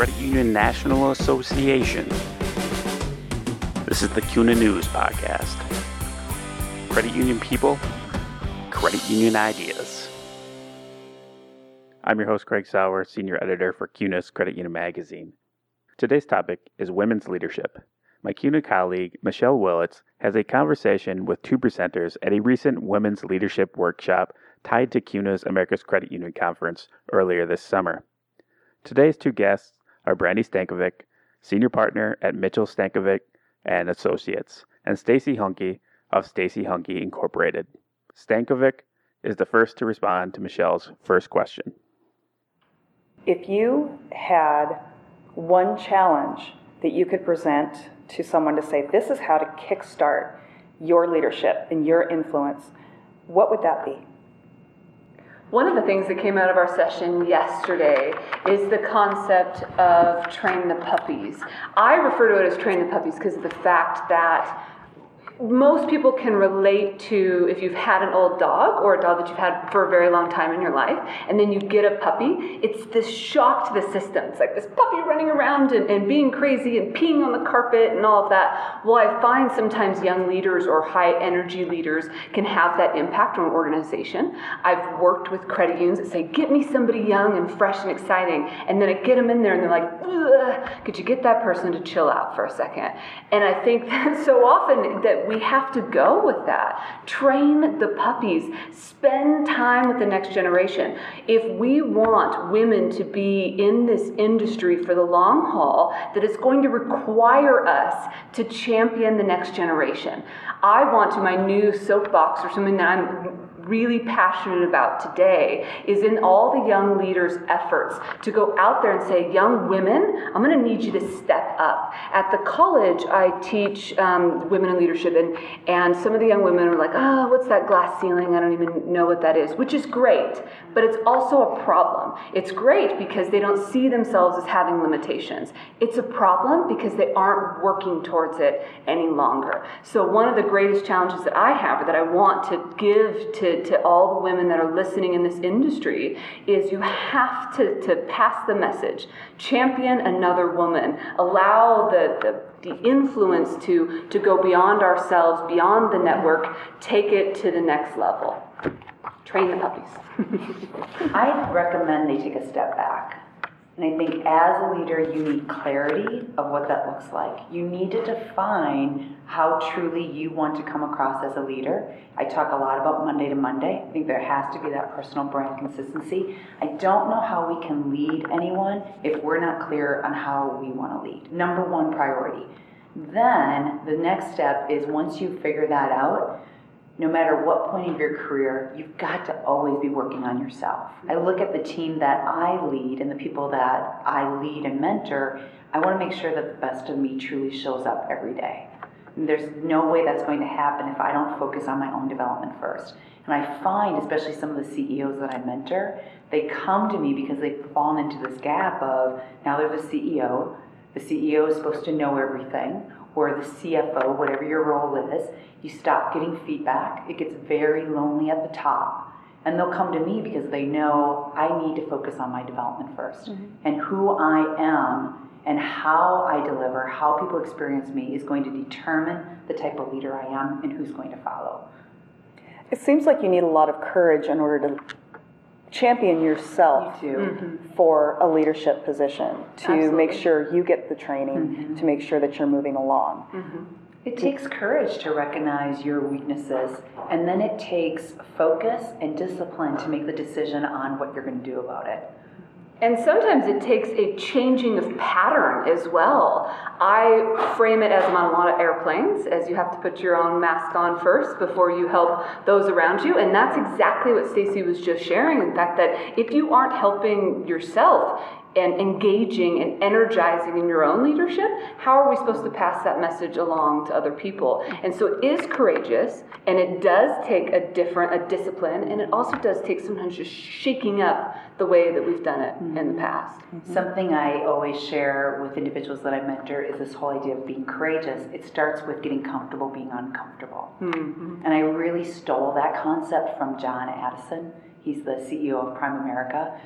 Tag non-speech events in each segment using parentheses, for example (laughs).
Credit Union National Association. This is the CUNA News Podcast. Credit union people, credit union ideas. I'm your host, Craig Sauer, Senior Editor for CUNA's Credit Union Magazine. Today's topic is women's leadership. My CUNA colleague, Michelle Willits, has a conversation with two presenters at a recent women's leadership workshop tied to CUNA's America's Credit Union Conference earlier this summer. Today's two guests are Brandy Stankovic, Senior Partner at Mitchell Stankovic and Associates, and Stacy Hunke of Stacy Hunke Incorporated. Stankovic is the first to respond to Michelle's first question. If you had one challenge that you could present to someone to say, this is how to kickstart your leadership and your influence, what would that be? One of the things that came out of our session yesterday is the concept of train the puppies. I refer to it as train the puppies because of the fact that most people can relate to if you've had an old dog or a dog that you've had for a very long time in your life, and then you get a puppy, it's this shock to the system. It's like this puppy running around and, and being crazy and peeing on the carpet and all of that. Well, I find sometimes young leaders or high energy leaders can have that impact on an organization. I've worked with credit unions that say, get me somebody young and fresh and exciting, and then I get them in there and they're like, could you get that person to chill out for a second? And I think (laughs) that so often that we have to go with that. Train the puppies. Spend time with the next generation. If we want women to be in this industry for the long haul, that it's going to require us to champion the next generation. I want to, my new soapbox or something that I'm really passionate about today is in all the young leaders' efforts to go out there and say, young women, I'm going to need you to step up. At the college, I teach um, women in leadership, and, and some of the young women are like, oh, what's that glass ceiling? I don't even know what that is, which is great, but it's also a problem. It's great because they don't see themselves as having limitations. It's a problem because they aren't working towards it any longer. So, one of the greatest challenges that I have, or that I want to give to to, all the women that are listening in this industry is you have to, to pass the message. Champion another woman. Allow the, the, the influence to, to go beyond ourselves, beyond the network, take it to the next level. Train the puppies. (laughs) I recommend they take a step back and I think as a leader, you need clarity of what that looks like. You need to define how truly you want to come across as a leader. I talk a lot about Monday to Monday. I think there has to be that personal brand consistency. I don't know how we can lead anyone if we're not clear on how we want to lead. Number one priority. Then the next step is once you figure that out, no matter what point of your career, you've got to always be working on yourself. I look at the team that I lead and the people that I lead and mentor, I want to make sure that the best of me truly shows up every day. And there's no way that's going to happen if I don't focus on my own development first. And I find, especially some of the CEOs that I mentor, they come to me because they've fallen into this gap of now they're the CEO. The CEO is supposed to know everything, or the CFO, whatever your role is, you stop getting feedback. It gets very lonely at the top. And they'll come to me because they know I need to focus on my development 1st mm-hmm. And who I am and how I deliver, how people experience me is going to determine the type of leader I am and who's going to follow. It seems like you need a lot of courage in order to champion yourself you mm-hmm. for a leadership position to Absolutely. make sure you get the training mm-hmm. to make sure that you're moving along. Mm-hmm. It takes courage to recognize your weaknesses, and then it takes focus and discipline to make the decision on what you're going to do about it. And sometimes it takes a changing of pattern as well. I frame it as I'm on a lot of airplanes, as you have to put your own mask on first before you help those around you. And that's exactly what Stacy was just sharing. In fact, that if you aren't helping yourself, and engaging and energizing in your own leadership, how are we supposed to pass that message along to other people? And so it is courageous and it does take a different a discipline and it also does take sometimes just shaking up the way that we've done it mm-hmm. in the past. Mm-hmm. Something I always share with individuals that I mentor is this whole idea of being courageous. It starts with getting comfortable being uncomfortable. Mm-hmm. And I really stole that concept from John Addison. He's the CEO of Primerica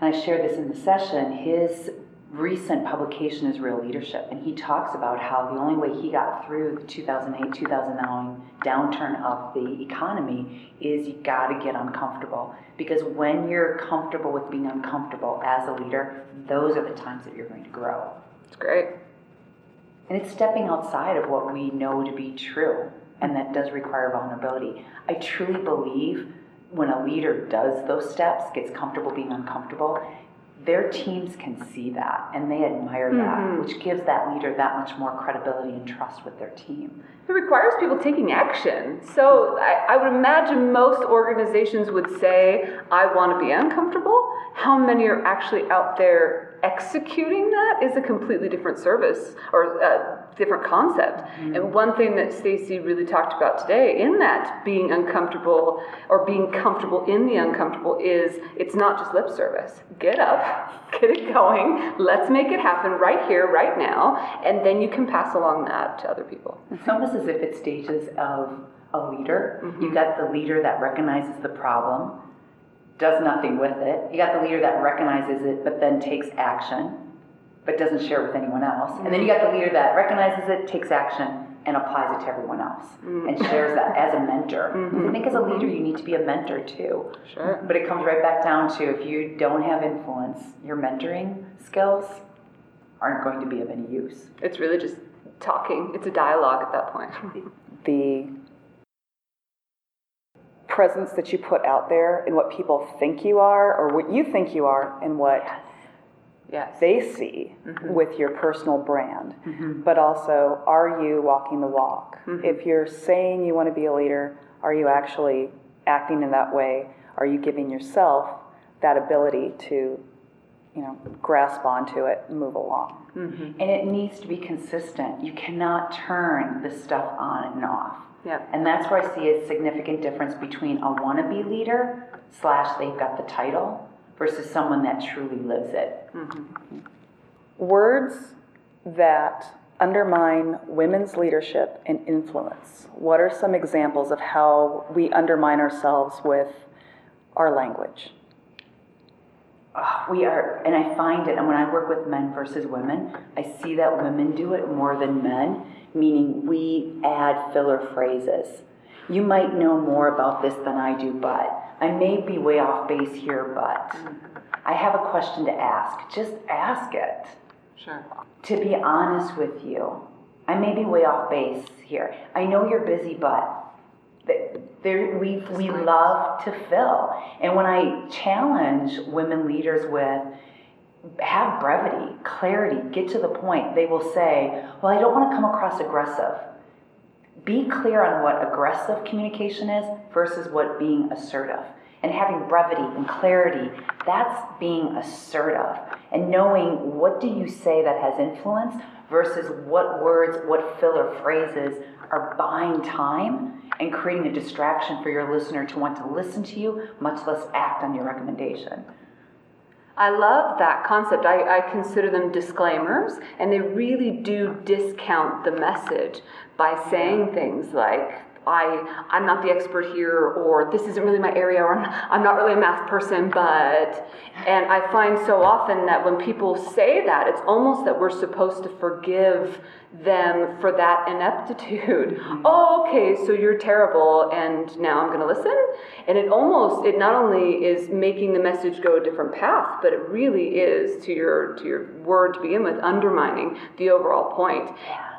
and I shared this in the session, his recent publication is Real Leadership, and he talks about how the only way he got through the 2008 2009 downturn of the economy is you got to get uncomfortable. Because when you're comfortable with being uncomfortable as a leader, those are the times that you're going to grow. It's great. And it's stepping outside of what we know to be true, and that does require vulnerability. I truly believe when a leader does those steps, gets comfortable being uncomfortable, their teams can see that and they admire that, Mhm. which gives that leader that much more credibility and trust with their team. It requires people taking action. So I, I would imagine most organizations would say, I want to be uncomfortable. How many are actually out there executing that is a completely different service or a different concept. Mm-hmm. And one thing that Stacy really talked about today in that being uncomfortable or being comfortable in the uncomfortable is it's not just lip service. Get up, (laughs) get it going, let's make it happen right here, right now, and then you can pass along that to other people. It's almost as if it's stages of a leader. Mm-hmm. You've got the leader that recognizes the problem, does nothing with it. You got the leader that recognizes it but then takes action, but doesn't share with anyone else. And then you got the leader that recognizes it, takes action, and applies it to everyone else and mm-hmm. shares that as a mentor. Mm-hmm. I think as a leader, you need to be a mentor too. Sure. But it comes right back down to if you don't have influence, your mentoring skills aren't going to be of any use. It's really just talking. It's a dialogue at that point. the presence that you put out there and what people think you are or what you think you are and what Yes. they see mm-hmm. with your personal brand, mm-hmm. but also are you walking the walk? Mm-hmm. If you're saying you want to be a leader, are you actually acting in that way? Are you giving yourself that ability to, you know, grasp onto it and move along? Mm-hmm. And it needs to be consistent. You cannot turn this stuff on and off. Yep. And that's where I see a significant difference between a wannabe leader slash they've got the title versus someone that truly lives it. Mm-hmm. Words that undermine women's leadership and influence. What are some examples of how we undermine ourselves with our language? Oh, (sighs) we are, and I find it, and when I work with men versus women, I see that women do it more than men, meaning we add filler phrases. You might know more about this than I do, but I may be way off base here, but I have a question to ask. Just ask it. Sure. To be honest with you, I may be way off base here. I know you're busy, but there, we, we love to fill. And when I challenge women leaders with, have brevity, clarity, get to the point, they will say, Well, I don't want to come across aggressive. Be clear on what aggressive communication is versus what being assertive. And having brevity and clarity, that's being assertive. And knowing what do you say that has influence versus what words, what filler phrases are buying time and creating a distraction for your listener to want to listen to you, much less act on your recommendation. I love that concept. I, I consider them disclaimers, and they really do discount the message by saying things like, I, I'm not the expert here, or this isn't really my area, or I'm not really a math person, but. And I find so often that when people say that, it's almost that we're supposed to forgive them for that ineptitude. Mm-hmm. (laughs) Oh, okay, so you're terrible, and now I'm going to listen. And it almost, it not only is making the message go a different path, but it really is, to your to your word to begin with, undermining the overall point.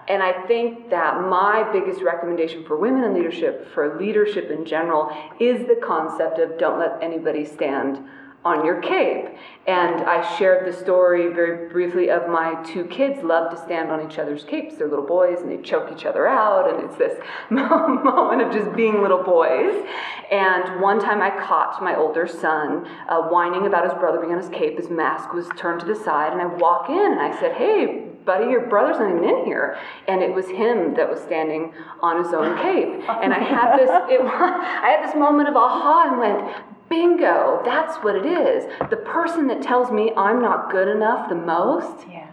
And I think that my biggest recommendation for women in leadership, for leadership in general, is the concept of don't let anybody stand on your cape. And I shared the story very briefly of my two kids love to stand on each other's capes. They're little boys and they choke each other out, and it's this (laughs) moment of just being little boys. And one time I caught my older son uh, whining about his brother being on his cape. His mask was turned to the side, and I walk in and I said, Hey, buddy, your brother's not even in here. And it was him that was standing on his own cape. And I had this, (laughs) it, (laughs) I had this moment of aha and went, bingo, that's what it is. The person that tells me I'm not good enough the most Yeah.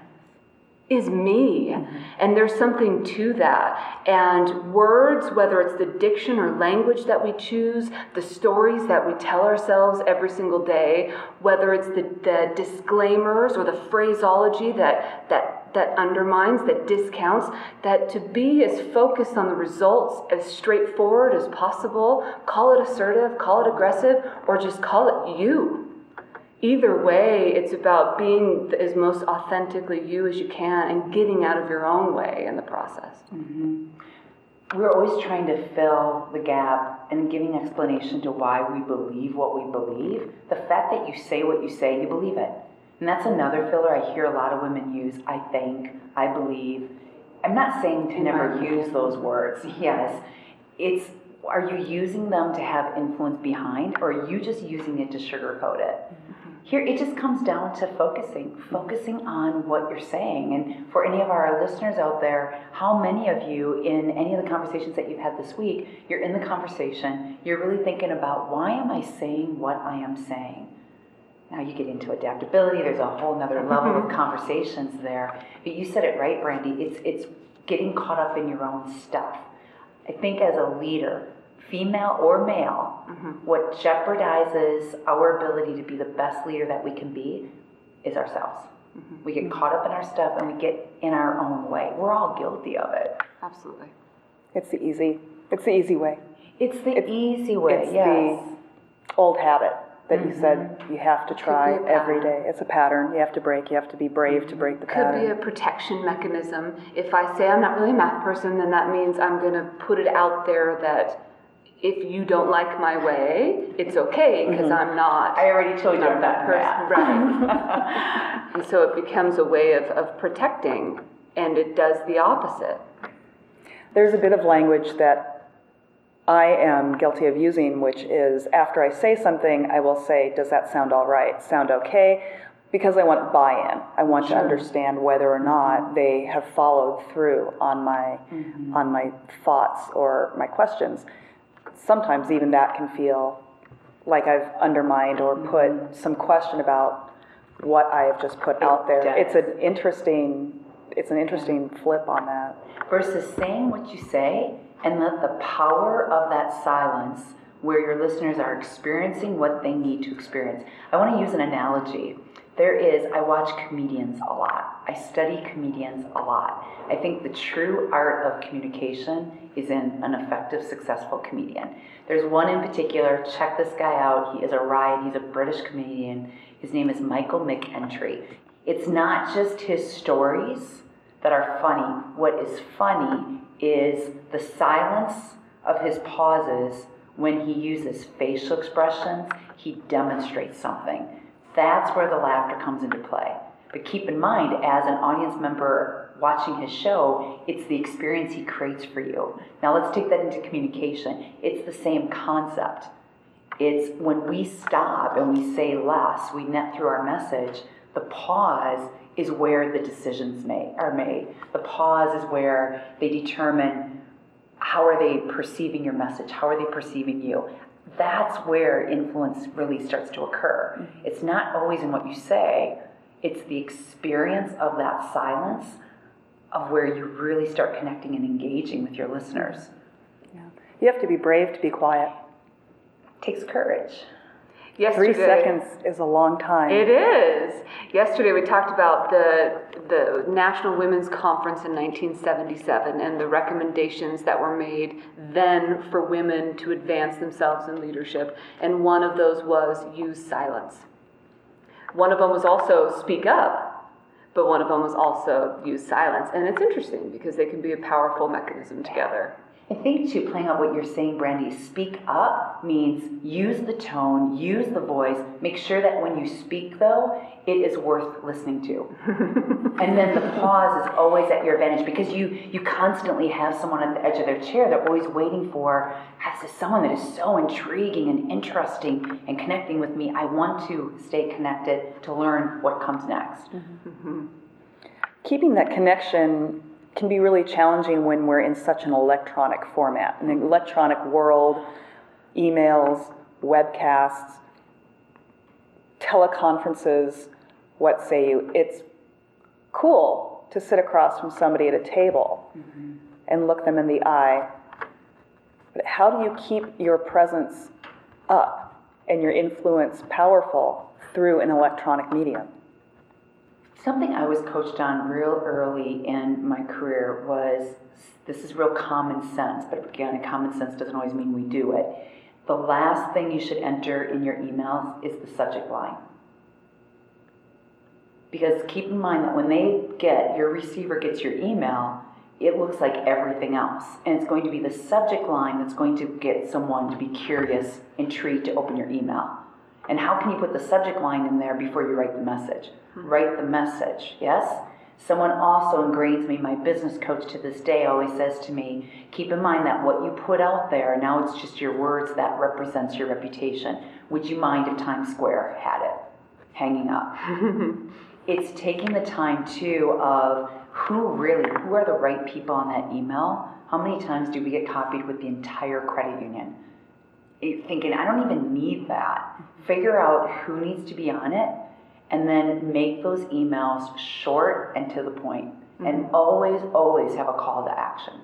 is me. Mm-hmm. And there's something to that. And words, whether it's the diction or language that we choose, the stories that we tell ourselves every single day, whether it's the, the disclaimers or the phraseology that, that, that undermines, that discounts, that to be as focused on the results as straightforward as possible, call it assertive, call it aggressive, or just call it you either way, it's about being as most authentically you as you can and getting out of your own way in the process. Mm-hmm. We're always trying to fill the gap and giving explanation to why we believe what we believe. The fact that you say what you say, you believe it. And that's another filler I hear a lot of women use. I think, I believe. I'm not saying to never use those words. (laughs) Yes. It's are you using them to have influence behind or are you just using it to sugarcoat it? Mm-hmm here it just comes down to focusing, focusing on what you're saying. And for any of our listeners out there, how many of you in any of the conversations that you've had this week, you're in the conversation, you're really thinking about why am I saying what I am saying? Now you get into adaptability, there's a whole nother level of mm-hmm. conversations there. But you said it right, Brandy. It's it's getting caught up in your own stuff. I think as a leader, female or male, mm-hmm. what jeopardizes our ability to be the best leader that we can be is ourselves. Mm-hmm. We get caught up in our stuff and we get in our own way. We're all guilty of it. Absolutely. It's the easy. It's the easy way. It's the it's, easy way. It's yes. the old habit that mm-hmm. you said you have to try every day. It's a pattern. You have to break. You have to be brave mm-hmm. to break the Could pattern. Could be a protection mechanism. If I say I'm not really a math person, then that means I'm going to put it out there that if you don't like my way, it's okay because mm-hmm. I'm not. I already told you I'm that person, right? (laughs) (laughs) and so it becomes a way of, of protecting, and it does the opposite. There's a bit of language that I am guilty of using, which is after I say something, I will say, "Does that sound all right? Sound okay?" Because I want buy-in. I want sure. to understand whether or not they have followed through on my mm-hmm. on my thoughts or my questions sometimes even that can feel like I've undermined or put mm-hmm. some question about what I have just put out there. It's an interesting it's an interesting flip on that. Versus saying what you say and let the power of that silence where your listeners are experiencing what they need to experience. I want to use an analogy. There is, I watch comedians a lot. I study comedians a lot. I think the true art of communication is in an effective, successful comedian. There's one in particular, check this guy out. He is a riot, he's a British comedian. His name is Michael McIntyre. It's not just his stories that are funny. What is funny is the silence of his pauses when he uses facial expressions, he demonstrates something. That's where the laughter comes into play. But keep in mind, as an audience member watching his show, it's the experience he creates for you. Now let's take that into communication. It's the same concept. It's when we stop and we say less, we net through our message, the pause is where the decisions made, are made. The pause is where they determine how are they perceiving your message? How are they perceiving you? that's where influence really starts to occur. Mm-hmm. It's not always in what you say, it's the experience of that silence of where you really start connecting and engaging with your listeners. Yeah. You have to be brave to be quiet. It takes courage. Yesterday, Three seconds is a long time. It is. Yesterday we talked about the the National Women's Conference in 1977 and the recommendations that were made then for women to advance themselves in leadership. And one of those was use silence. One of them was also speak up, but one of them was also use silence. And it's interesting because they can be a powerful mechanism together. I think too, playing out what you're saying, Brandy, speak up means use the tone, use the voice. Make sure that when you speak, though, it is worth listening to. (laughs) and then the pause is always at your advantage because you you constantly have someone at the edge of their chair. They're always waiting for, has this someone that is so intriguing and interesting and connecting with me. I want to stay connected to learn what comes next. Mm-hmm. Keeping that connection can be really challenging when we're in such an electronic format, an electronic world, emails, webcasts, teleconferences, what say you? It's cool to sit across from somebody at a table mm-hmm. and look them in the eye. But how do you keep your presence up and your influence powerful through an electronic medium? Something I was coached on real early in my career was this is real common sense, but again, common sense doesn't always mean we do it. The last thing you should enter in your emails is the subject line. Because keep in mind that when they get, your receiver gets your email, it looks like everything else. And it's going to be the subject line that's going to get someone to be curious, intrigued to open your email. And how can you put the subject line in there before you write the message? Hmm. Write the message, yes? Someone also ingrains me, my business coach to this day always says to me, keep in mind that what you put out there, now it's just your words that represents your reputation. Would you mind if Times Square had it hanging up? (laughs) it's taking the time too of who really, who are the right people on that email? How many times do we get copied with the entire credit union? You're thinking, I don't even need that. Figure out who needs to be on it and then make those emails short and to the point. And mm-hmm. always, always have a call to action.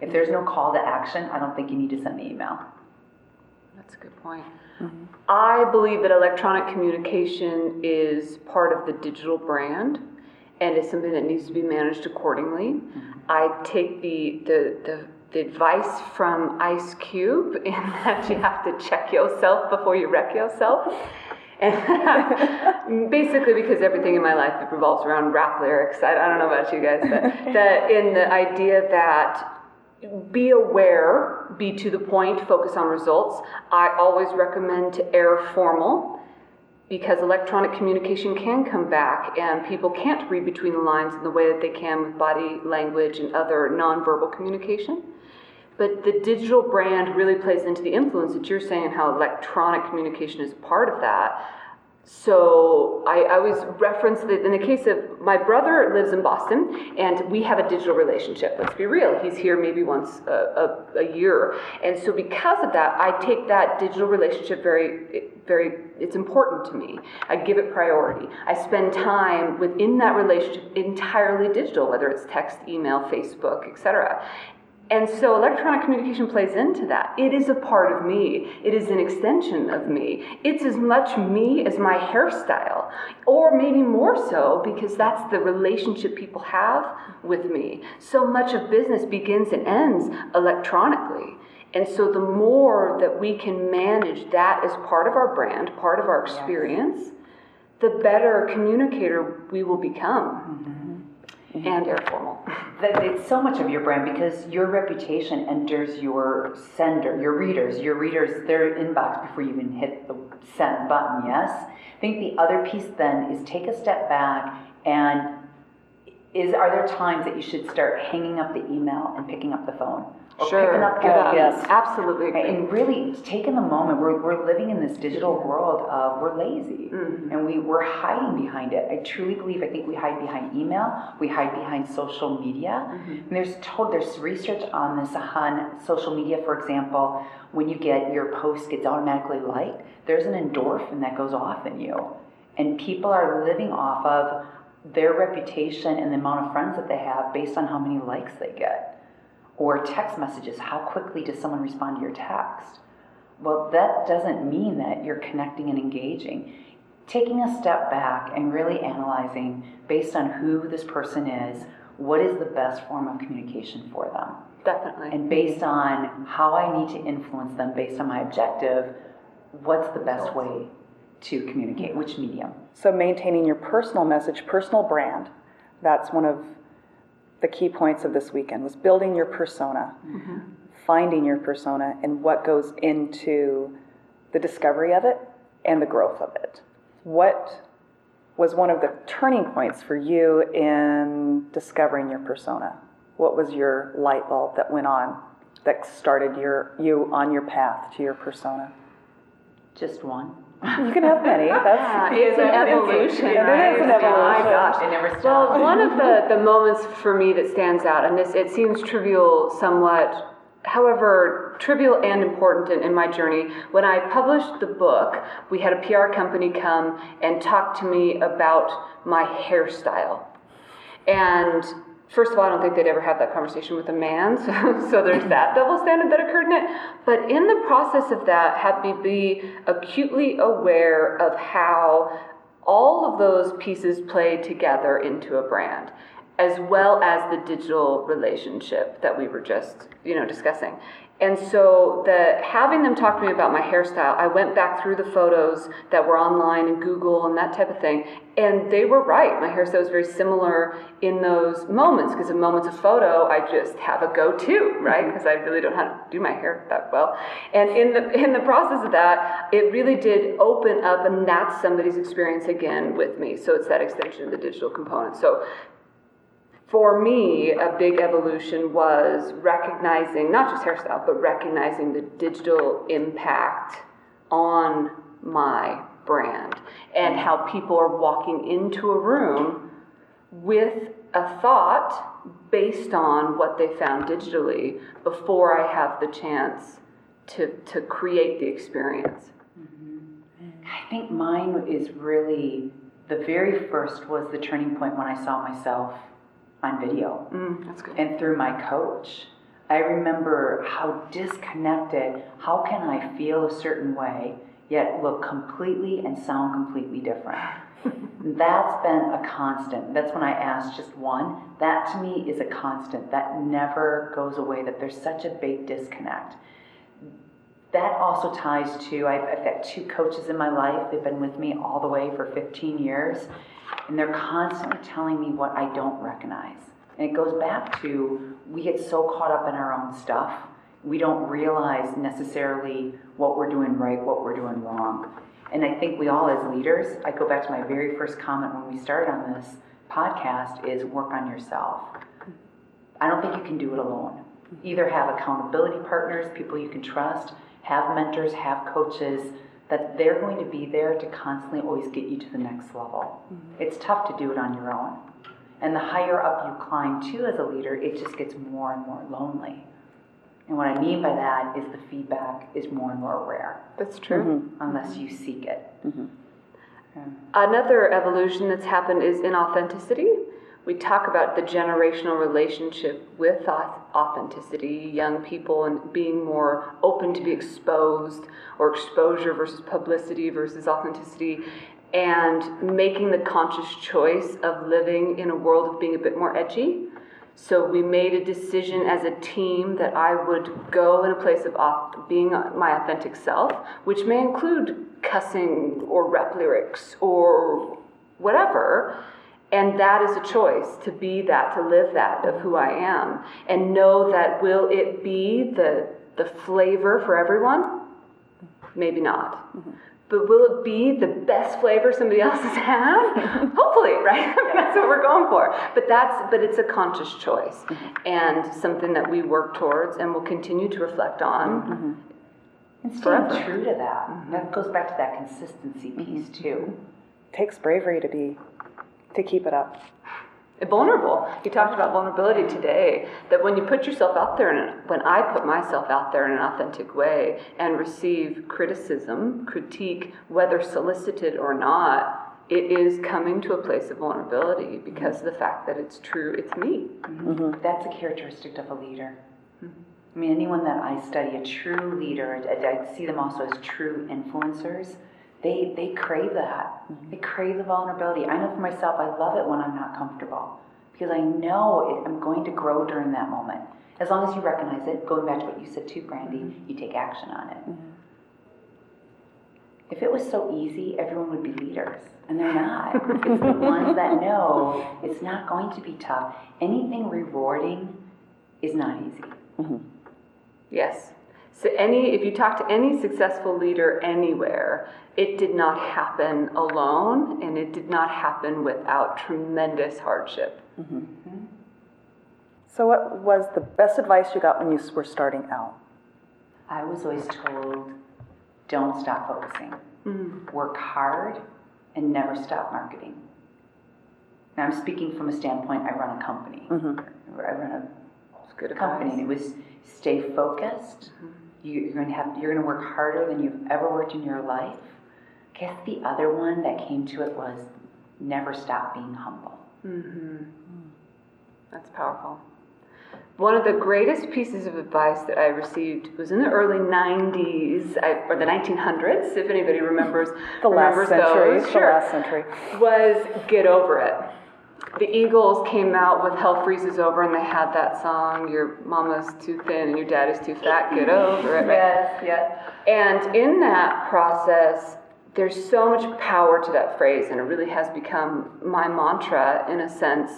If there's no call to action, I don't think you need to send the email. That's a good point. Mm-hmm. I believe that electronic communication is part of the digital brand and is something that needs to be managed accordingly. Mm-hmm. I take the, the, the, the advice from Ice Cube (laughs) in that you have to check yourself before you wreck yourself. And (laughs) basically, because everything in my life revolves around rap lyrics. I, I don't know about you guys, but (laughs) that in the idea that be aware, be to the point, focus on results. I always recommend to err formal because electronic communication can come back and people can't read between the lines in the way that they can with body language and other nonverbal communication. But the digital brand really plays into the influence that you're saying, and how electronic communication is part of that. So I, I always reference that in the case of my brother lives in Boston, and we have a digital relationship. Let's be real; he's here maybe once a, a, a year, and so because of that, I take that digital relationship very, very. It's important to me. I give it priority. I spend time within that relationship entirely digital, whether it's text, email, Facebook, etc. And so electronic communication plays into that. It is a part of me. It is an extension of me. It's as much me as my hairstyle, or maybe more so because that's the relationship people have with me. So much of business begins and ends electronically. And so the more that we can manage that as part of our brand, part of our experience, the better communicator we will become. Mm-hmm. And err formal. (laughs) That it's so much of your brand because your reputation enters your sender, your readers, your readers, their inbox before you even hit the send button, yes? I think the other piece then is take a step back and is are there times that you should start hanging up the email and picking up the phone? Or Sure. picking up yes. Absolutely agree. and really taking the moment, we're, we're living in this digital world of we're lazy Mm-hmm. and we, we're hiding behind it. I truly believe, I think we hide behind email, we hide behind social media. Mm-hmm. And there's told, there's research on this on social media, for example, when you get your post gets automatically liked, there's an endorphin that goes off in you. And people are living off of their reputation and the amount of friends that they have based on how many likes they get or text messages. How quickly does someone respond to your text? Well, that doesn't mean that you're connecting and engaging. Taking a step back and really analyzing based on who this person is, what is the best form of communication for them? Definitely. And based on how I need to influence them based on my objective, what's the best way to communicate? Which medium? So maintaining your personal message, personal brand, that's one of the key points of this weekend was building your persona, mm-hmm. finding your persona and what goes into the discovery of it and the growth of it. What was one of the turning points for you in discovering your persona? What was your light bulb that went on that started your you on your path to your persona? Just one. You can have many. (laughs) Yeah, That's it's an evolution. It right? is an oh My evolution. gosh. It never Well, one of the, the moments for me that stands out, and this it seems trivial somewhat, however, trivial and important in, in my journey. When I published the book, we had a PR company come and talk to me about my hairstyle. And first of all, I don't think they'd ever have that conversation with a man, (laughs) so, so there's that double standard that occurred in it. But in the process of that, had me be acutely aware of how all of those pieces play together into a brand as well as the digital relationship that we were just you know discussing and so the having them talk to me about my hairstyle i went back through the photos that were online and google and that type of thing and they were right. My hairstyle was very similar in those moments because in moments of photo i just have a go-to right? Mm-hmm. Because i really don't know how to do my hair that well. And in the in the process of that it really did open up and that's somebody's experience again with me. So it's that extension of the digital component. So for me, a big evolution was recognizing not just hairstyle, but recognizing the digital impact on my brand and how people are walking into a room with a thought based on what they found digitally before I have the chance to, to create the experience. I think mine is really the very first was the turning point when I saw myself on video Mm, that's good. and through my coach. I remember how disconnected, how can I feel a certain way, yet look completely and sound completely different? (laughs) That's been a constant. That's when I asked just one. That to me is a constant. That never goes away, that there's such a big disconnect. That also ties to, I've, I've got two coaches in my life. They've been with me all the way for 15 years, and they're constantly telling me what I don't recognize. And it goes back to we get so caught up in our own stuff, we don't realize necessarily what we're doing right, what we're doing wrong. And I think we all, as leaders, I go back to my very first comment when we started on this podcast is work on yourself. I don't think you can do it alone. Either have accountability partners, people you can trust, have mentors, have coaches, that they're going to be there to constantly always get you to the next level. Mm-hmm. It's tough to do it on your own. And the higher up you climb too as a leader, it just gets more and more lonely. And what I mean by that is the feedback is more and more rare That's true. Mm-hmm. unless you seek it. Mm-hmm. Um, Another evolution that's happened is inauthenticity. We talk about the generational relationship with authenticity, young people, and being more open to be exposed, or exposure versus publicity versus authenticity, and making the conscious choice of living in a world of being a bit more edgy. So we made a decision as a team that I would go in a place of being my authentic self, which may include cussing or rap lyrics or whatever. And that is a choice to be that, to live that of who I am. And know that will it be the, the flavor for everyone? Maybe not. Mm-hmm. But will it be the best flavor somebody else has had? (laughs) Hopefully, right? (laughs) that's what we're going for. But that's but it's a conscious choice mm-hmm. and something that we work towards and will continue to reflect on. Mm-hmm. And staying Forever. true to that. That goes back to that consistency piece too. Takes bravery to be, to keep it up. Vulnerable. You talked about vulnerability today. That when you put yourself out there, and when I put myself out there in an authentic way and receive criticism, critique, whether solicited or not, it is coming to a place of vulnerability because of the fact that it's true, it's me. Mm-hmm. That's a characteristic of a leader. Hmm. I mean, anyone that I study, a true leader, I, I see them also as true influencers. They, they crave that. Mm-hmm. They crave the vulnerability. I know for myself, I love it when I'm not comfortable because I know it, I'm going to grow during that moment. As long as you recognize it, going back to what you said too, Brandy, mm-hmm. you take action on it. Mm-hmm. If it was so easy, everyone would be leaders, and they're not. (laughs) it's the ones that know it's not going to be tough. Anything rewarding is not easy. Yes. So any if you talk to any successful leader anywhere, it did not happen alone and it did not happen without tremendous hardship. Mm-hmm. So, what was the best advice you got when you were starting out? I was always told, don't stop focusing. Mm-hmm. Work hard and never stop marketing. Now, I'm speaking from a standpoint, I run a company. Mm-hmm. I run a good company, and advice. it was stay focused. You, you're going to have, you're going to work harder than you've ever worked in your life. Guess the other one that came to it was never stop being humble. Mm-hmm. That's powerful. One of the greatest pieces of advice that I received was in the early 90s, I, or the 1900s, if anybody remembers, The last century, those. the Sure. last century. Was get over it. The Eagles came out with Hell Freezes Over and they had that song, Your mama's too thin and your daddy's too fat, get over it. Yes, yes. And in that process, there's so much power to that phrase, and it really has become my mantra in a sense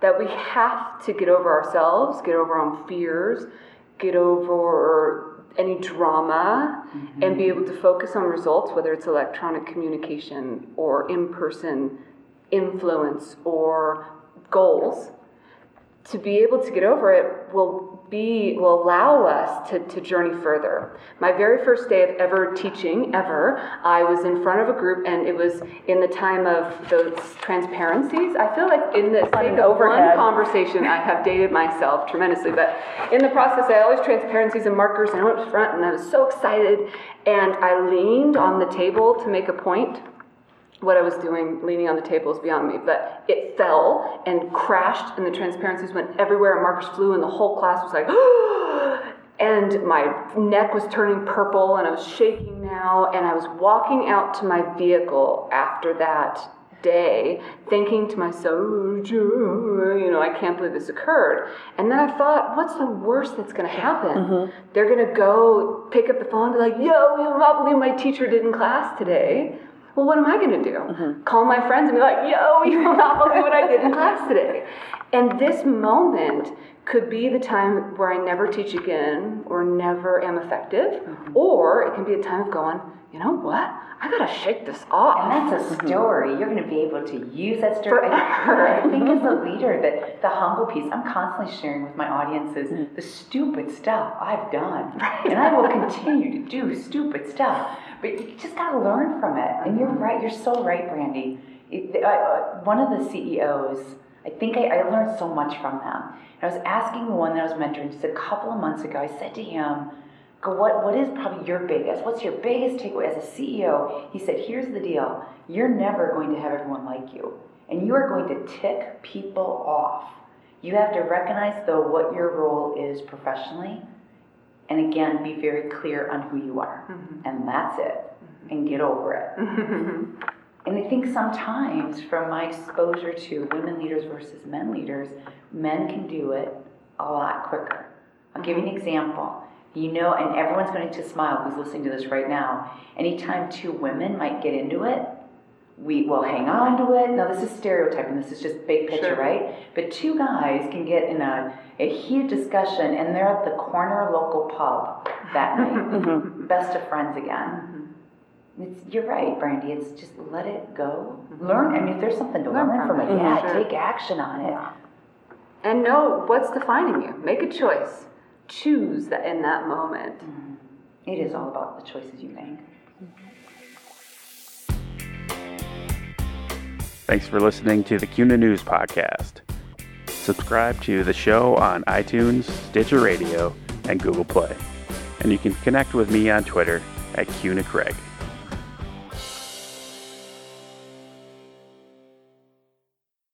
that we have to get over ourselves, get over our own fears, get over any drama, and be mm-hmm. able to focus on results, whether it's electronic communication or in person influence or goals to be able to get over it will be will allow us to, to journey further. My very first day of ever teaching ever i was in front of a group and it was in the time of those transparencies. I feel like in this sake of one conversation i have dated myself tremendously but in the process i always transparencies and markers and i went to front and i was so excited and i leaned on the table to make a point what I was doing, leaning on the table, is beyond me. But it fell and crashed, and the transparencies went everywhere, and markers flew, and the whole class was like, (gasps) and my neck was turning purple, and I was shaking now, and I was walking out to my vehicle after that day, thinking to myself, "Oh, you know, I can't believe this occurred. And then I thought, what's the worst that's going to happen? Mm-hmm. They're going to go pick up the phone and be like, yo, you'll not believe my teacher did in class today. Well, what am I going to do? Mm-hmm. Call my friends and be like, yo, (laughs) you will not believe what I did in class today. And this moment could be the time where I never teach again or never am effective, mm-hmm. or it can be a time of going, you know what? I got to shake this off. And that's a story. You're to be able to use that story. I, I (laughs) think as a leader, that the humble piece, I'm constantly sharing with my audiences mm. the stupid stuff I've done. (laughs) Right. And I will continue to do stupid stuff. But you just got to learn from it. And you're mm-hmm. right. You're so right, Brandy. It, I, uh, uh, one of the CEOs, I think I, I learned so much from them. And I was asking the one that I was mentoring just a couple of months ago, I said to him, what, what is probably your biggest? What's your biggest takeaway as a CEO? He said, Here's the deal you're never going to have everyone like you, and you are going to tick people off. You have to recognize, though, what your role is professionally, and again, be very clear on who you are. Mm-hmm. And that's it, mm-hmm. and get over it. Mm-hmm. And I think sometimes, from my exposure to women leaders versus men leaders, men can do it a lot quicker. I'll give you an example. You know, and everyone's going to smile who's listening to this right now. Anytime two women might get into it, we will hang on to it. Now, this is stereotyping, this is just big picture, Sure. right? But two guys can get in a, a heated discussion and they're at the corner local pub that (laughs) night. Mm-hmm. Best of friends again. Mm-hmm. It's, you're right, Brandy. It's just let it go. Mm-hmm. Learn. I mean, if there's something to Learn learn, from from, it. it, yeah, Sure. take action on it. and know what's defining you. Make a choice. Choose that in that moment. Mm-hmm. It is all about the choices you make. Thanks for listening to the CUNA News Podcast. Subscribe to the show on iTunes, Stitcher Radio, and Google Play. And you can connect with me on Twitter at CUNA Craig.